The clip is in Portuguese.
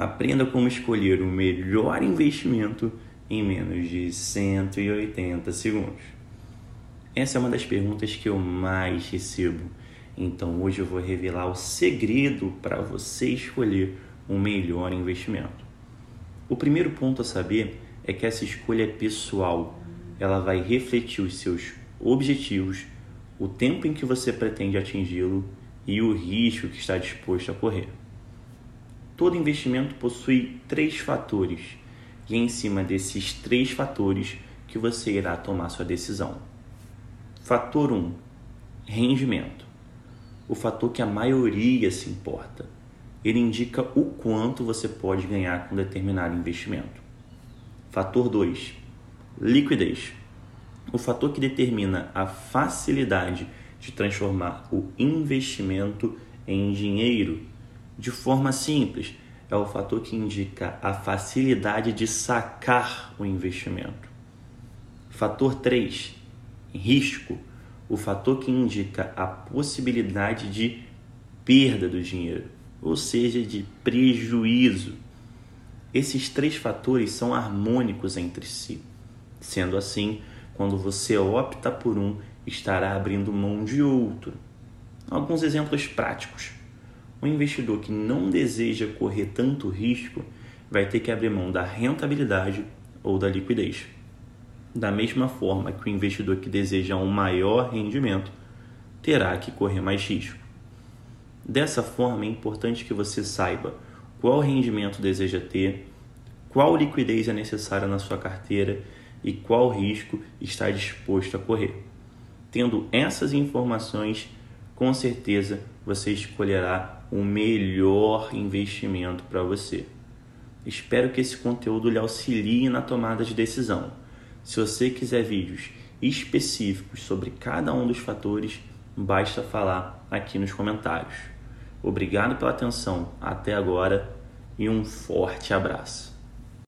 Aprenda como escolher o melhor investimento em menos de 180 segundos. Essa é uma das perguntas que eu mais recebo. Então hoje eu vou revelar o segredo para você escolher um melhor investimento. O primeiro ponto a saber é que essa escolha é pessoal. Ela vai refletir os seus objetivos, o tempo em que você pretende atingi-lo e o risco que está disposto a correr. Todo investimento possui três fatores, e é em cima desses três fatores que você irá tomar sua decisão. Fator 1: um, rendimento. O fator que a maioria se importa. Ele indica o quanto você pode ganhar com determinado investimento. Fator 2: liquidez. O fator que determina a facilidade de transformar o investimento em dinheiro de forma simples. É o fator que indica a facilidade de sacar o investimento. Fator 3, risco. O fator que indica a possibilidade de perda do dinheiro, ou seja, de prejuízo. Esses três fatores são harmônicos entre si. Sendo assim, quando você opta por um, estará abrindo mão de outro. Alguns exemplos práticos. Um investidor que não deseja correr tanto risco vai ter que abrir mão da rentabilidade ou da liquidez. Da mesma forma que o investidor que deseja um maior rendimento terá que correr mais risco. Dessa forma, é importante que você saiba qual rendimento deseja ter, qual liquidez é necessária na sua carteira e qual risco está disposto a correr. Tendo essas informações, com certeza você escolherá o melhor investimento para você. Espero que esse conteúdo lhe auxilie na tomada de decisão. Se você quiser vídeos específicos sobre cada um dos fatores, basta falar aqui nos comentários. Obrigado pela atenção até agora e um forte abraço.